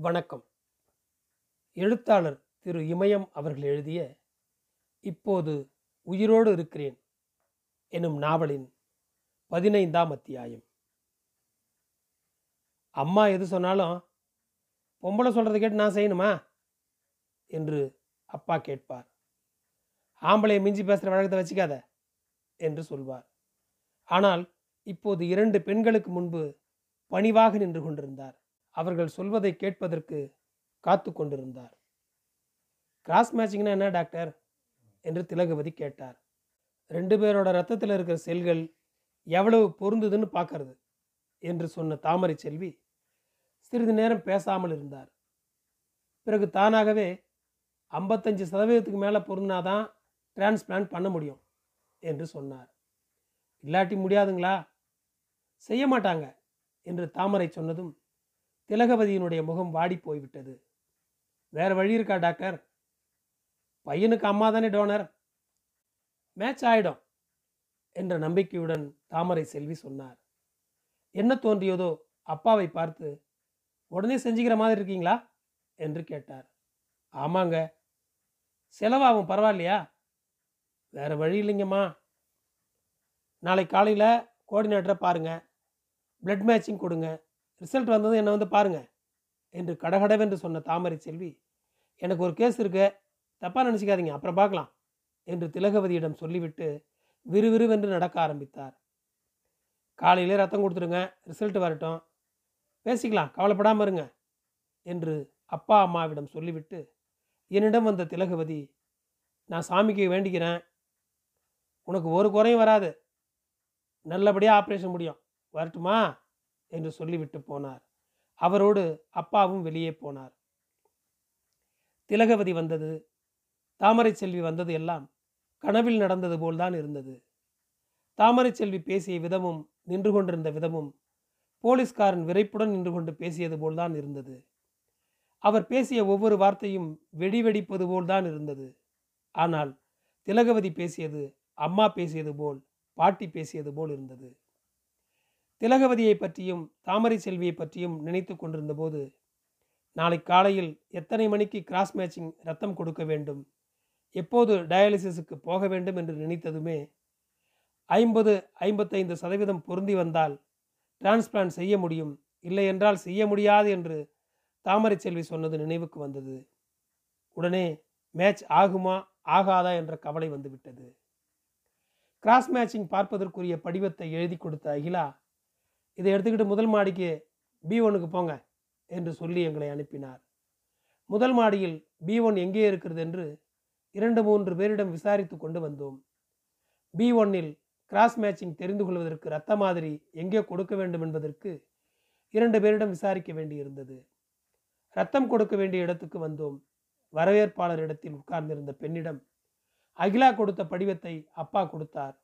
வணக்கம். எழுத்தாளர் திரு இமயம் அவர்கள் எழுதிய இப்போது உயிரோடு இருக்கிறேன் எனும் நாவலின் பதினைந்தாம் அத்தியாயம். அம்மா எது சொன்னாலும் பொம்பளை சொல்கிறத கேட்டு நான் செய்யணுமா? என்று அப்பா கேட்பார். ஆம்பளையை மிஞ்சி பேசுகிற வழக்கத்தை வச்சுக்காத என்று சொல்வார். ஆனால் இப்போது இரண்டு பெண்களுக்கு முன்பு பணிவாக நின்று கொண்டிருந்தார். அவர்கள் சொல்வதை கேட்பதற்கு காத்து கொண்டிருந்தார். கிராஸ் மேட்சிங்னா என்ன டாக்டர் என்று திலகவதி கேட்டார். ரெண்டு பேரோட ரத்தத்தில் இருக்கிற செல்கள் எவ்வளவு பொருந்துதுன்னு பார்க்கறது என்று சொன்ன தாமரை செல்வி சிறிது நேரம் பேசாமல் இருந்தார். பிறகு தானாகவே ஐம்பத்தஞ்சு சதவீதத்துக்கு மேலே பொருந்தினாதான் டிரான்ஸ்பிளான்ட் பண்ண முடியும் என்று சொன்னார். இல்லாட்டி முடியாதுங்களா? செய்ய மாட்டாங்க என்று தாமரை சொன்னதும் திலகவதியினுடைய முகம் வாடி போய்விட்டது. வேற வழி இருக்கா டாக்டர்? பையனுக்கு அம்மா தானே டோனர்? மேட்ச் ஆயிடும் என்ற நம்பிக்கையுடன் தாமரை செல்வி சொன்னார். என்ன தோன்றியதோ அப்பாவை பார்த்து உடனே செஞ்சுக்கிற மாதிரி இருக்கீங்களா? என்று கேட்டார். ஆமாங்க. செலவாகும் பரவாயில்லையா? வேற வழி இல்லைங்கம்மா. நாளை காலையில் கோஆர்டினேட்டரை பாருங்கள் பிளட் மேட்சிங் கொடுங்க. ரிசல்ட் வந்ததும் என்னை வந்து பாருங்கள் என்று கடகடவென்று சொன்ன தாமரை செல்வி எனக்கு ஒரு கேஸ் இருக்கு தப்பாக நினச்சிக்காதீங்க அப்புறம் பார்க்கலாம் என்று திலகவதியிடம் சொல்லிவிட்டு விறுவிறுவென்று நடக்க ஆரம்பித்தார். காலையிலே ரத்தம் கொடுத்துருங்க ரிசல்ட் வரட்டும் பேசிக்கலாம் கவலைப்படாமல் இருங்க என்று அப்பா அம்மாவிடம் சொல்லிவிட்டு என்னிடம் வந்த திலகவதி நான் சாமிக்கு வேண்டிக்கிறேன் உனக்கு ஒரு குறையும் வராது நல்லபடியாக ஆப்ரேஷன் முடியும் வரட்டுமா? என்று சொல்லிவிட்டு போனார். அவரோடு அப்பாவும் வெளியே போனார். திலகவதி வந்தது. தாமரை செல்வி வந்தது எல்லாம் கனவில் நடந்தது போல்தான் இருந்தது. தாமரை செல்வி பேசிய விதமும் நின்று கொண்டிருந்த விதமும் போலீஸ்காரன் விரைப்புடன் நின்று கொண்டு பேசியது போல்தான் இருந்தது. அவர் பேசிய ஒவ்வொரு வார்த்தையும் வெடி வெடிப்பது போல்தான் இருந்தது. ஆனால் திலகவதி பேசியது அம்மா பேசியது போல் பாட்டி பேசியது போல் இருந்தது. திலகவதியை பற்றியும் தாமரை செல்வியை பற்றியும் நினைத்து கொண்டிருந்த போது நாளை காலையில் எத்தனை மணிக்கு கிராஸ் மேட்சிங் ரத்தம் கொடுக்க வேண்டும்? எப்போது டயாலிசிஸுக்கு போக வேண்டும் என்று நினைத்ததுமே ஐம்பது ஐம்பத்தைந்து சதவீதம் பொருந்தி வந்தால் டிரான்ஸ்பிளான்ட் செய்ய முடியும். இல்லை என்றால் செய்ய முடியாது என்று தாமரை செல்வி சொன்னது நினைவுக்கு வந்தது. உடனே மேட்ச் ஆகுமா ஆகாதா? என்ற கவலை வந்துவிட்டது. கிராஸ் மேட்சிங் பார்ப்பதற்குரிய படிவத்தை எழுதி கொடுத்த அகிலா இதை எடுத்துக்கிட்டு முதல் மாடிக்கு பி ஒனுக்கு போங்க என்று சொல்லி எங்களை அனுப்பினார். முதல் மாடியில் பி ஒன் எங்கே இருக்கிறது என்று இரண்டு மூன்று பேரிடம் விசாரித்து கொண்டு வந்தோம். பி ஒன்னில் கிராஸ் மேட்சிங் தெரிந்து கொள்வதற்கு ரத்த மாதிரி எங்கே கொடுக்க வேண்டும் என்பதற்கு இரண்டு பேரிடம் விசாரிக்க வேண்டியிருந்தது. ரத்தம் கொடுக்க வேண்டிய இடத்துக்கு வந்தோம். வரவேற்பாளர் இடத்தில் உட்கார்ந்திருந்த பெண்ணிடம் அகிலா கொடுத்த படிவத்தை அப்பா கொடுத்தார்.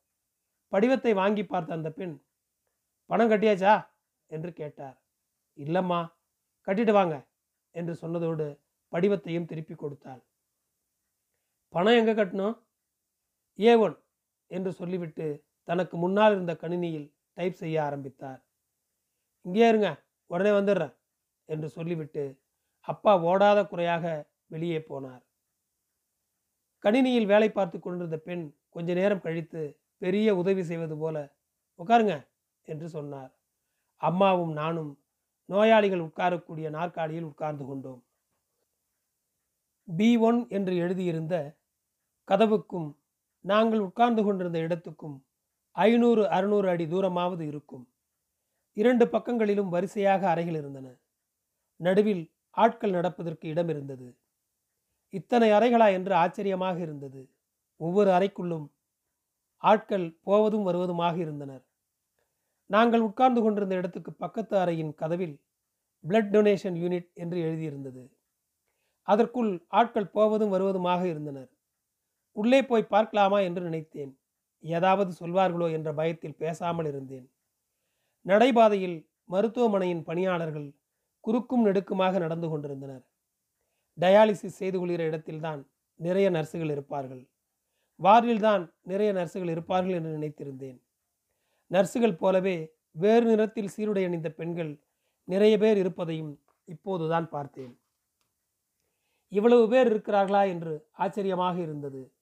படிவத்தை வாங்கி பார்த்த அந்த பெண் பணம் கட்டியாச்சா? என்று கேட்டார். இல்லைம்மா கட்டிட்டு வாங்க என்று சொன்னதோடு படிவத்தையும் திருப்பி கொடுத்தாள். பணம் எங்கே கட்டணும்? ஏ ஒன் என்று சொல்லிவிட்டு தனக்கு முன்னால் இருந்த கணினியில் டைப் செய்ய ஆரம்பித்தார். இங்கே இருங்க உடனே வந்துடுறேன் என்று சொல்லிவிட்டு அப்பா ஓடாத குறையாக வெளியே போனார். கணினியில் வேலை பார்த்து கொண்டிருந்த பெண் கொஞ்ச நேரம் கழித்து பெரிய உதவி செய்வது போல உட்காருங்க என்று சொன்னார். அம்மாவும் நானும் நோயாளிகள் உட்காரக்கூடிய நாற்காலியில் உட்கார்ந்து கொண்டோம். பி ஒன் என்று எழுதியிருந்த கதவுக்கும் நாங்கள் உட்கார்ந்து கொண்டிருந்த இடத்துக்கும் ஐநூறு அறுநூறு அடி தூரமாவது இருக்கும். இரண்டு பக்கங்களிலும் வரிசையாக அறைகள் இருந்தன. நடுவில் ஆட்கள் நடப்பதற்கு இடம் இருந்தது. இத்தனை அறைகளா என்று ஆச்சரியமாக இருந்தது. ஒவ்வொரு அறைக்குள்ளும் ஆட்கள் போவதும் வருவதுமாக இருந்தனர். நாங்கள் உட்கார்ந்து கொண்டிருந்த இடத்துக்கு பக்கத்து அறையின் கதவில் பிளட் டொனேஷன் யூனிட் என்று எழுதியிருந்தது. அதற்குள் ஆட்கள் போவதும் வருவதுமாக இருந்தனர். உள்ளே போய் பார்க்கலாமா என்று நினைத்தேன். ஏதாவது சொல்வார்களோ என்ற பயத்தில் பேசாமல் இருந்தேன். நடைபாதையில் மருத்துவமனையின் பணியாளர்கள் குறுக்கும் நெடுக்குமாக நடந்து கொண்டிருந்தனர். டயாலிசிஸ் செய்து கொள்கிற இடத்தில்தான் நிறைய நர்சுகள் இருப்பார்கள். வார்டில்தான் நிறைய நர்சுகள் இருப்பார்கள் என்று நினைத்திருந்தேன். நர்சுகள் போலவே வேறு நிறத்தில் சீருடை அணிந்த பெண்கள் நிறைய பேர் இருப்பதையும் இப்போதுதான் பார்த்தேன். இவ்வளவு பேர் இருக்கிறார்களா என்று ஆச்சரியமாக இருந்தது.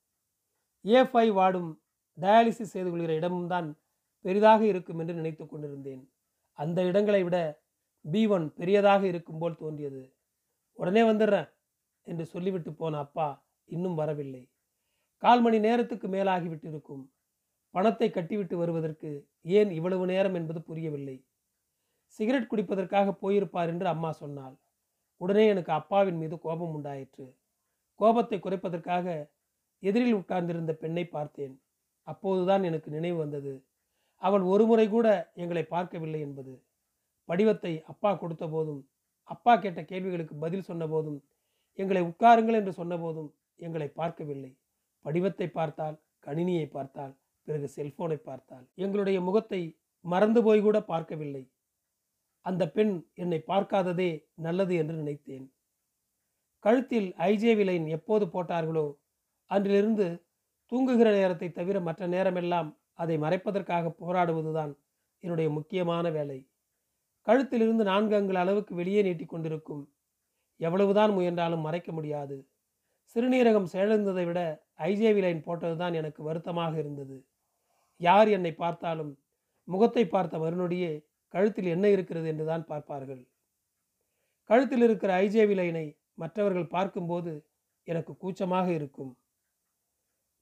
ஏ ஃபைவ் வார்டும் டயாலிசிஸ் செய்து கொள்கிற இடமும் தான் பெரிதாக இருக்கும் என்று நினைத்து கொண்டிருந்தேன். அந்த இடங்களை விட பி ஒன் பெரியதாக இருக்கும் போல் தோன்றியது. உடனே வந்துடுறேன் என்று சொல்லிவிட்டு போன அப்பா இன்னும் வரவில்லை. கால் மணி நேரத்துக்கு மேலாகிவிட்டிருக்கும். பணத்தை கட்டிவிட்டு வருவதற்கு ஏன் இவ்வளவு நேரம் என்பது புரியவில்லை. சிகரெட் குடிப்பதற்காக போயிருப்பார் என்று அம்மா சொன்னாள். உடனே எனக்கு அப்பாவின் மீது கோபம் உண்டாயிற்று. கோபத்தை குறைப்பதற்காக எதிரில் உட்கார்ந்திருந்த பெண்ணை பார்த்தேன். அப்போதுதான் எனக்கு நினைவு வந்தது. அவள் ஒரு முறை கூட எங்களை பார்க்கவில்லை என்பது. படிவத்தை அப்பா கொடுத்த போதும் அப்பா கேட்ட கேள்விகளுக்கு பதில் சொன்ன போதும் எங்களை உட்காருங்கள் என்று சொன்னபோதும் எங்களை பார்க்கவில்லை. படிவத்தை பார்த்தால் கணினியை பார்த்தால் பிறகு செல்போனை பார்த்தால் எங்களுடைய முகத்தை மறந்து போய் கூட பார்க்கவில்லை. அந்த பெண் என்னை பார்க்காததே நல்லது என்று நினைத்தேன். கழுத்தில் ஐஜேவி லைன் எப்போது போட்டார்களோ அன்றிலிருந்து தூங்குகிற நேரத்தை தவிர மற்ற நேரமெல்லாம் அதை மறைப்பதற்காக போராடுவதுதான் என்னுடைய முக்கியமான வேலை. கழுத்திலிருந்து நான்கு அங்குல அளவுக்கு வெளியே நீட்டிக்கொண்டிருக்கும் எவ்வளவுதான் முயன்றாலும் மறைக்க முடியாது. சிறுநீரகம் செயலிழந்ததை விட ஐஜேவி லைன் போட்டதுதான் எனக்கு வருத்தமாக இருந்தது. யார் என்னை பார்த்தாலும் முகத்தை பார்த்த மறுநொடியே கழுத்தில் என்ன இருக்கிறது? என்றுதான் பார்ப்பார்கள். கழுத்தில் இருக்கிற ஐஜேவி லைனை மற்றவர்கள் பார்க்கும்போது எனக்கு கூச்சமாக இருக்கும்.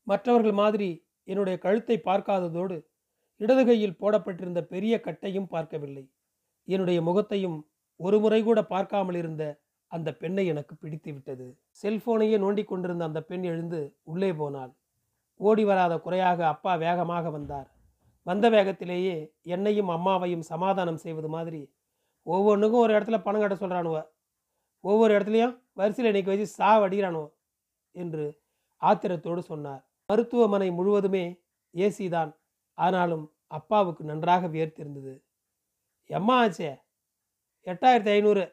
மற்றவர்கள் மாதிரி என்னுடைய கழுத்தை பார்க்காததோடு இடது கையில் போடப்பட்டிருந்த பெரிய கட்டையும் பார்க்கவில்லை. என்னுடைய முகத்தையும் ஒரு முறை கூட பார்க்காமல் இருந்த அந்த பெண்ணை எனக்கு பிடித்து விட்டது. செல்போனையே நோண்டிக் கொண்டிருந்த அந்த பெண் எழுந்து உள்ளே போனாள். ஓடி வராத குறையாக அப்பா வேகமாக வந்தார். வந்த வேகத்திலேயே என்னையும் அம்மாவையும் சமாதானம் செய்வது மாதிரி ஒவ்வொன்றுக்கும் ஒரு இடத்துல பணம் கட்ட சொல்கிறானுவ ஒவ்வொரு இடத்துலையும் வரிசையில் இன்னைக்கு வச்சு சாவடிகிறானோ என்று ஆத்திரத்தோடு சொன்னார். மருத்துவமனை முழுவதுமே ஏசி தான் ஆனாலும் அப்பாவுக்கு நன்றாக வியர்த்திருந்தது. எம்மா ஆச்சே எட்டாயிரத்தி ஐநூறு.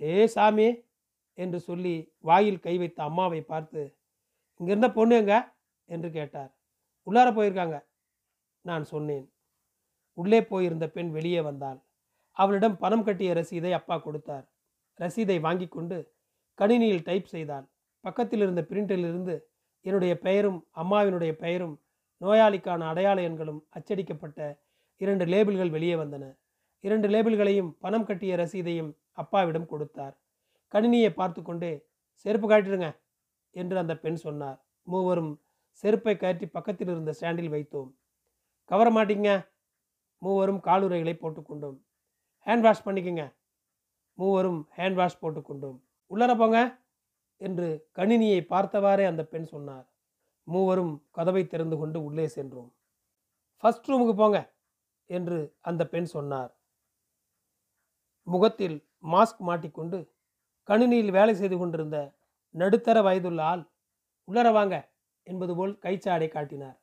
ஏ சாமி என்று சொல்லி வாயில் கை வைத்த அம்மாவை பார்த்து இங்கிருந்த பொண்ணு எங்க? என்று கேட்டார். உள்ளார போயிருக்காங்க. நான் சொன்னேன். உள்ளே போயிருந்த பெண் வெளியே வந்தாள். அவளிடம் பணம் கட்டிய ரசீதை அப்பா கொடுத்தார். ரசீதை வாங்கி கொண்டு கணினியில் டைப் செய்தாள். பக்கத்தில் இருந்த பிரிண்டிலிருந்து என்னுடைய பெயரும் அம்மாவினுடைய பெயரும் நோயாளிக்கான அடையாள எண்களும் அச்சடிக்கப்பட்ட இரண்டு லேபிள்கள் வெளியே வந்தன. இரண்டு லேபிள்களையும் பணம் கட்டிய ரசீதையும் அப்பாவிடம் கொடுத்தார். கணினியை பார்த்து கொண்டே செருப்பு காட்டிடுங்க என்று அந்த பெண் சொன்னார். மூவரும் செருப்பை கயற்றி பக்கத்தில் இருந்த ஸ்டாண்டில் வைத்தோம். கவர மாட்டிங்க. மூவரும் காலுறைகளை போட்டுக்கொண்டோம் ஹேண்ட் வாஷ் பண்ணிக்கங்க. மூவரும் ஹேண்ட் வாஷ் போட்டுக்கொண்டோம் உள்ளர போங்க என்று கணினியை பார்த்தவாறே அந்த பெண் சொன்னார். மூவரும் கதவை திறந்து கொண்டு உள்ளே சென்றோம். ஃபர்ஸ்ட் ரூமுக்கு போங்க என்று அந்த பெண் சொன்னார். முகத்தில் மாஸ்க் மாட்டிக்கொண்டு கணினியில் வேலை செய்து கொண்டிருந்த நடுத்தர வயதுள்ள ஆள் உள்ளர வாங்க. என்பது போல் கைச்சாடை காட்டினார்.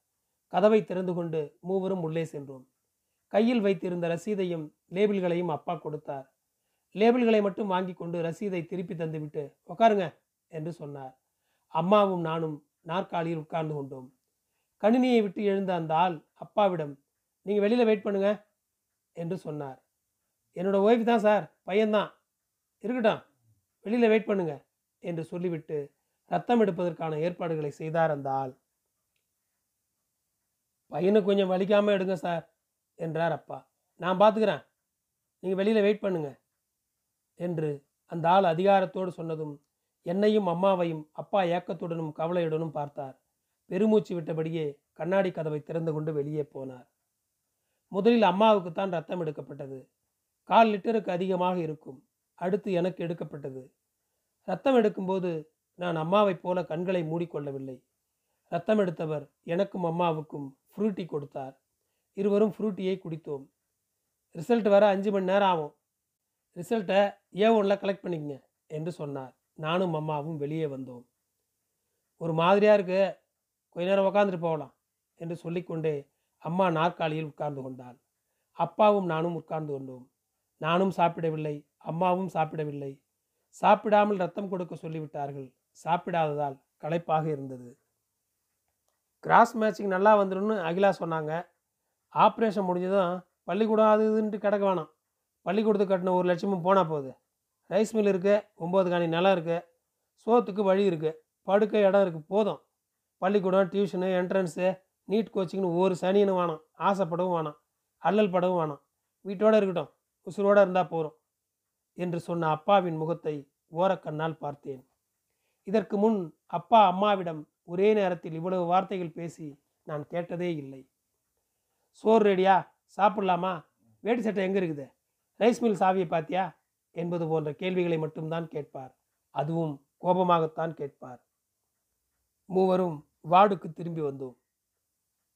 கதவை திறந்து கொண்டு மூவரும் உள்ளே சென்றோம். கையில் வைத்திருந்த ரசீதையும் லேபிள்களையும் அப்பா கொடுத்தார். லேபிள்களை மட்டும் வாங்கி கொண்டு ரசீதை திருப்பி தந்துவிட்டு உட்காருங்க என்று சொன்னார். அம்மாவும் நானும் நாற்காலியில் உட்கார்ந்து கொண்டோம். கணினியை விட்டு எழுந்த அந்த ஆள் அப்பாவிடம் நீங்கள் வெளியில் வெயிட் பண்ணுங்க என்று சொன்னார். என்னோட ஒய்ஃப் தான் சார் பையன்தான். இருக்கட்டும் வெளியில் வெயிட் பண்ணுங்க என்று சொல்லிவிட்டு ரத்தம் எடுப்பதற்கான ஏற்பாடுகளை செய்தார் அந்த ஆள் பையனுக்கு கொஞ்சம் வலிக்காமல் எடுங்க சார் என்றார் அப்பா. நான் பார்த்துக்கிறேன் நீங்கள் வெளியில் வெயிட் பண்ணுங்க என்று அந்த ஆள் அதிகாரத்தோடு சொன்னதும் என்னையும் அம்மாவையும் அப்பா ஏக்கத்துடனும் கவலையுடனும் பார்த்தார். பெருமூச்சு விட்டபடியே கண்ணாடி கதவை திறந்து கொண்டு வெளியே போனார். முதலில் அம்மாவுக்கு தான் ரத்தம் எடுக்கப்பட்டது. கால் லிட்டருக்கு அதிகமாக இருக்கும். அடுத்து எனக்கு எடுக்கப்பட்டது. ரத்தம் எடுக்கும்போது நான் அம்மாவைப் போல கண்களை மூடிக்கொள்ளவில்லை. ரத்தம் எடுத்தவர் எனக்கும் அம்மாவுக்கும் ஃப்ரூட்டி கொடுத்தார். இருவரும் ஃப்ரூட்டியை குடித்தோம். ரிசல்ட் வர அஞ்சு மணி நேரம் ஆகும். ரிசல்ட்டை ஏ ஒன்றில் கலெக்ட் பண்ணிக்கங்க என்று சொன்னார். நானும் அம்மாவும் வெளியே வந்தோம். ஒரு மாதிரியாக இருக்கு கொஞ்ச நேரம் உக்காந்துட்டு போகலாம் என்று சொல்லிக்கொண்டே அம்மா நாற்காலியில் உட்கார்ந்து கொண்டாள். அப்பாவும் நானும் உட்கார்ந்து கொண்டோம். நானும் சாப்பிடவில்லை அம்மாவும் சாப்பிடவில்லை. சாப்பிடாமல் ரத்தம் கொடுக்க சொல்லிவிட்டார்கள். சாப்பிடாததால் களைப்பாக இருந்தது. கிராஸ் மேட்சிங் நல்லா வந்துடும்னு அகிலா சொன்னாங்க. ஆப்ரேஷன் முடிஞ்சதும் பள்ளிக்கூடம் அது இதுன்ட்டு கிடக்க வேணாம். பள்ளிக்கூடத்துக்கு கட்டின ஒரு லட்சமும் போனால் போகுது. ரைஸ் மில் இருக்கு ஒம்பது காணி நிலம் இருக்கு சோத்துக்கு வழி இருக்கு படுக்க இடம் இருக்குது போதும். பள்ளிக்கூடம் டியூஷனு என்ட்ரன்ஸு நீட் கோச்சிங்னு ஒரு சனின்னு வேணாம். ஆசைப்படவும் வேணாம். அல்லல் படவும் வேணாம். வீட்டோடு இருக்கட்டும். உசுரோட இருந்தால் போகிறோம் என்று சொன்ன அப்பாவின் முகத்தை ஓரக்கண்ணால் பார்த்தேன். இதற்கு முன் அப்பா அம்மாவிடம் ஒரே நேரத்தில் இவ்வளவு வார்த்தைகள் பேசி நான் கேட்டதே இல்லை. சோறு ரெடியா? சாப்பிடலாமா? வேட்டி சட்டை எங்கே இருக்குது? ரைஸ் மில் சாவியை பார்த்தியா? என்பது போன்ற கேள்விகளை மட்டும்தான் கேட்பார். அதுவும் கோபமாகத்தான் கேட்பார். மூவரும் வார்டுக்கு திரும்பி வந்தோம்.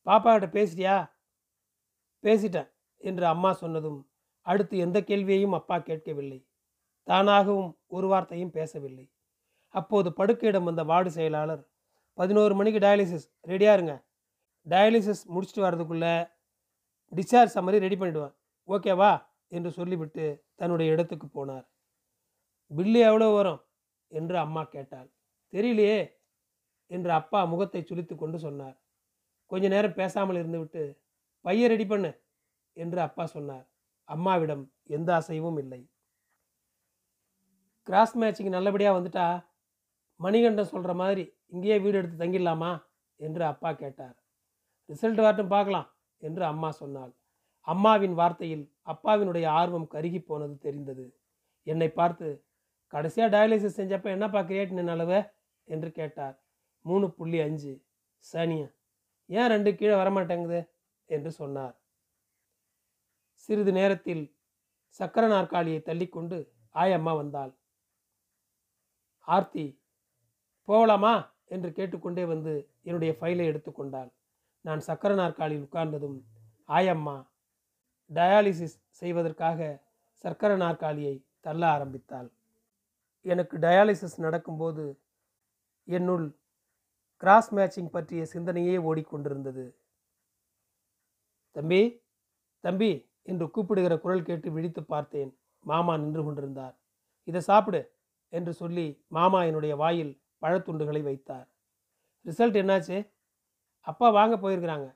பாப்பாகிட்ட பேசிட்டியா? பேசிட்டேன் என்று அம்மா சொன்னதும் அடுத்து எந்த கேள்வியையும் அப்பா கேட்கவில்லை. தானாகவும் ஒரு வார்த்தையும் பேசவில்லை. அப்போது படுக்கையிடம் வந்த வார்டு செயலாளர் பதினோரு மணிக்கு டயாலிசிஸ் ரெடியாக இருங்க. டயாலிசிஸ் முடிச்சுட்டு வர்றதுக்குள்ளே டிஸ்சார்ஜ் சம்மரி ரெடி பண்ணிவிடுவேன் ஓகேவா என்று சொல்லிவிட்டு தன்னுடைய இடத்துக்கு போனார். பில்லு எவ்வளோ வரும்? என்று அம்மா கேட்டாள். தெரியலையே என்று அப்பா முகத்தை சுளித்து கொண்டு சொன்னார். கொஞ்ச நேரம் பேசாமல் இருந்துவிட்டு பைய ரெடி பண்ணு என்று அப்பா சொன்னார். அம்மாவிடம் எந்த அசைவும் இல்லை. கிராஸ் மேட்சிங் நல்லபடியாக வந்துட்டா மணிகண்டன் சொல்கிற மாதிரி இங்கேயே வீடு எடுத்து தங்கிடலாமா என்று அப்பா கேட்டார். ரிசல்ட் வரட்டும் பார்க்கலாம் என்று அம்மா சொன்னாள். அம்மாவின் வார்த்தையில் அப்பாவினுடைய ஆர்வம் கருகி போனது தெரிந்தது. என்னை பார்த்து கடைசியாக டயாலிசிஸ் செஞ்சப்போ என்னப்பா கிரியேட்டின் அளவு என்று கேட்டார். மூணு புள்ளி அஞ்சு. சனியா ஏன் ரெண்டு கீழே வரமாட்டேங்குது? என்று சொன்னார். சிறிது நேரத்தில் சக்கர நாற்காலியை தள்ளிக்கொண்டு ஆயம்மா வந்தாள். ஆர்த்தி போகலாமா? என்று கேட்டுக்கொண்டே வந்து என்னுடைய ஃபைலை எடுத்துக்கொண்டாள் நான் சக்கர நாற்காலியில் உட்கார்ந்ததும் ஆயம்மா டயாலிசிஸ் செய்வதற்காக சர்க்கர நாற்காலியை தள்ள ஆரம்பித்தாள். எனக்கு டயாலிசிஸ் நடக்கும்போது என்னுள் கிராஸ் மேட்சிங் பற்றிய சிந்தனையே ஓடிக்கொண்டிருந்தது. தம்பி தம்பி என்று கூப்பிடுகிற குரல் கேட்டு விழித்து பார்த்தேன். மாமா நின்று கொண்டிருந்தார். இதை சாப்பிடு. என்று சொல்லி மாமா என்னுடைய வாயில் பழத்துண்டுகளை வைத்தார். ரிசல்ட் என்னாச்சு? அப்பா வாங்க போயிருக்கிறாங்க.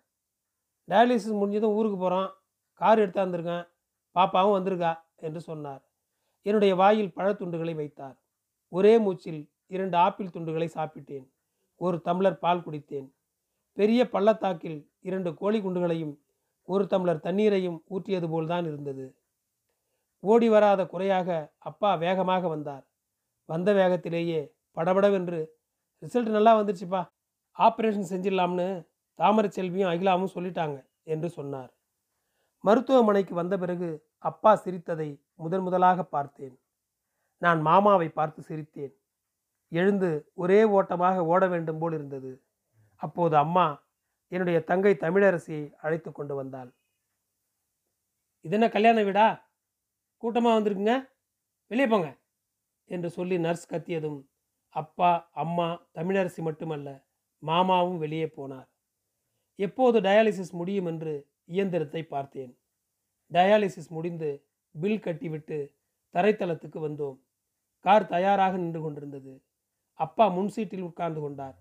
டயாலிசிஸ் முடிஞ்சதும் ஊருக்கு போகிறோம் கார் எடுத்தாந்துருக்கேன் பாப்பாவும் வந்திருக்கா என்று சொன்னார். என்னுடைய வாயில் பழத்துண்டுகளை வைத்தார். ஒரே மூச்சில் இரண்டு ஆப்பிள் துண்டுகளை சாப்பிட்டேன். ஒரு டம்ளர் பால் குடித்தேன். பெரிய பள்ளத்தாக்கில் இரண்டு கோழி குண்டுகளையும் ஒரு டம்ளர் தண்ணீரையும் ஊற்றியது போல்தான் இருந்தது. ஓடி வராத குறையாக அப்பா வேகமாக வந்தார். வந்த வேகத்திலேயே படபடவென்று ரிசல்ட் நல்லா வந்துருச்சுப்பா ஆப்ரேஷன் செஞ்சிடலாம்னு தாமரை செல்வியும் அகிலாவும் சொல்லிட்டாங்க என்று சொன்னார். மருத்துவமனைக்கு வந்த பிறகு அப்பா சிரித்ததை முதன் முதலாக பார்த்தேன். நான் மாமாவை பார்த்து சிரித்தேன். எழுந்து ஒரே ஓட்டமாக ஓட வேண்டும் போல் இருந்தது. அப்போது அம்மா என்னுடைய தங்கை தமிழரசியை அழைத்து கொண்டு வந்தாள். இது என்ன கல்யாண வீடா? கூட்டமாக வந்திருக்குங்க? வெளியே போங்க. என்று சொல்லி நர்ஸ் கத்தியதும் அப்பா அம்மா தமிழரசி மட்டுமல்ல மாமாவும் வெளியே போனார். எப்போது டயாலிசிஸ் முடியும் என்று இயந்திரத்தை பார்த்தேன். டயாலிசிஸ் முடிந்து பில் கட்டிவிட்டு தரைத்தளத்துக்கு வந்தோம். கார் தயாராக நின்று கொண்டிருந்தது. அப்பா முன் சீட்டில் உட்கார்ந்து கொண்டார்.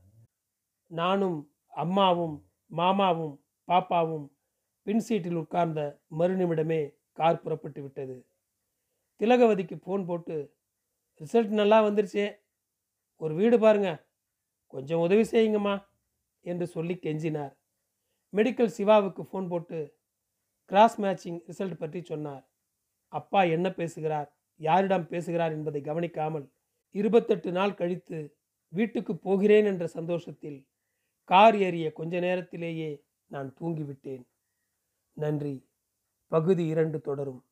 நானும் அம்மாவும் மாமாவும் பாப்பாவும் பின் சீட்டில் உட்கார்ந்த மறுநிமிடமே கார் புறப்பட்டு விட்டது. திலகவதிக்கு ஃபோன் போட்டு ரிசல்ட் நல்லா வந்துருச்சு. ஒரு வீடு பாருங்க. கொஞ்சம் உதவி செய்யுங்கம்மா என்று சொல்லி கெஞ்சினார். மெடிக்கல் சிவாவுக்கு ஃபோன் போட்டு கிராஸ் மேட்சிங் ரிசல்ட் பற்றி சொன்னார். அப்பா என்ன பேசுகிறார்? யாரிடம் பேசுகிறார் என்பதை கவனிக்காமல் இருபத்தெட்டு நாள் கழித்து வீட்டுக்கு போகிறேன் என்ற சந்தோஷத்தில் கார் ஏறிய கொஞ்ச நேரத்திலேயே நான் தூங்கிவிட்டேன். நன்றி. பகுதி இரண்டு தொடரும்.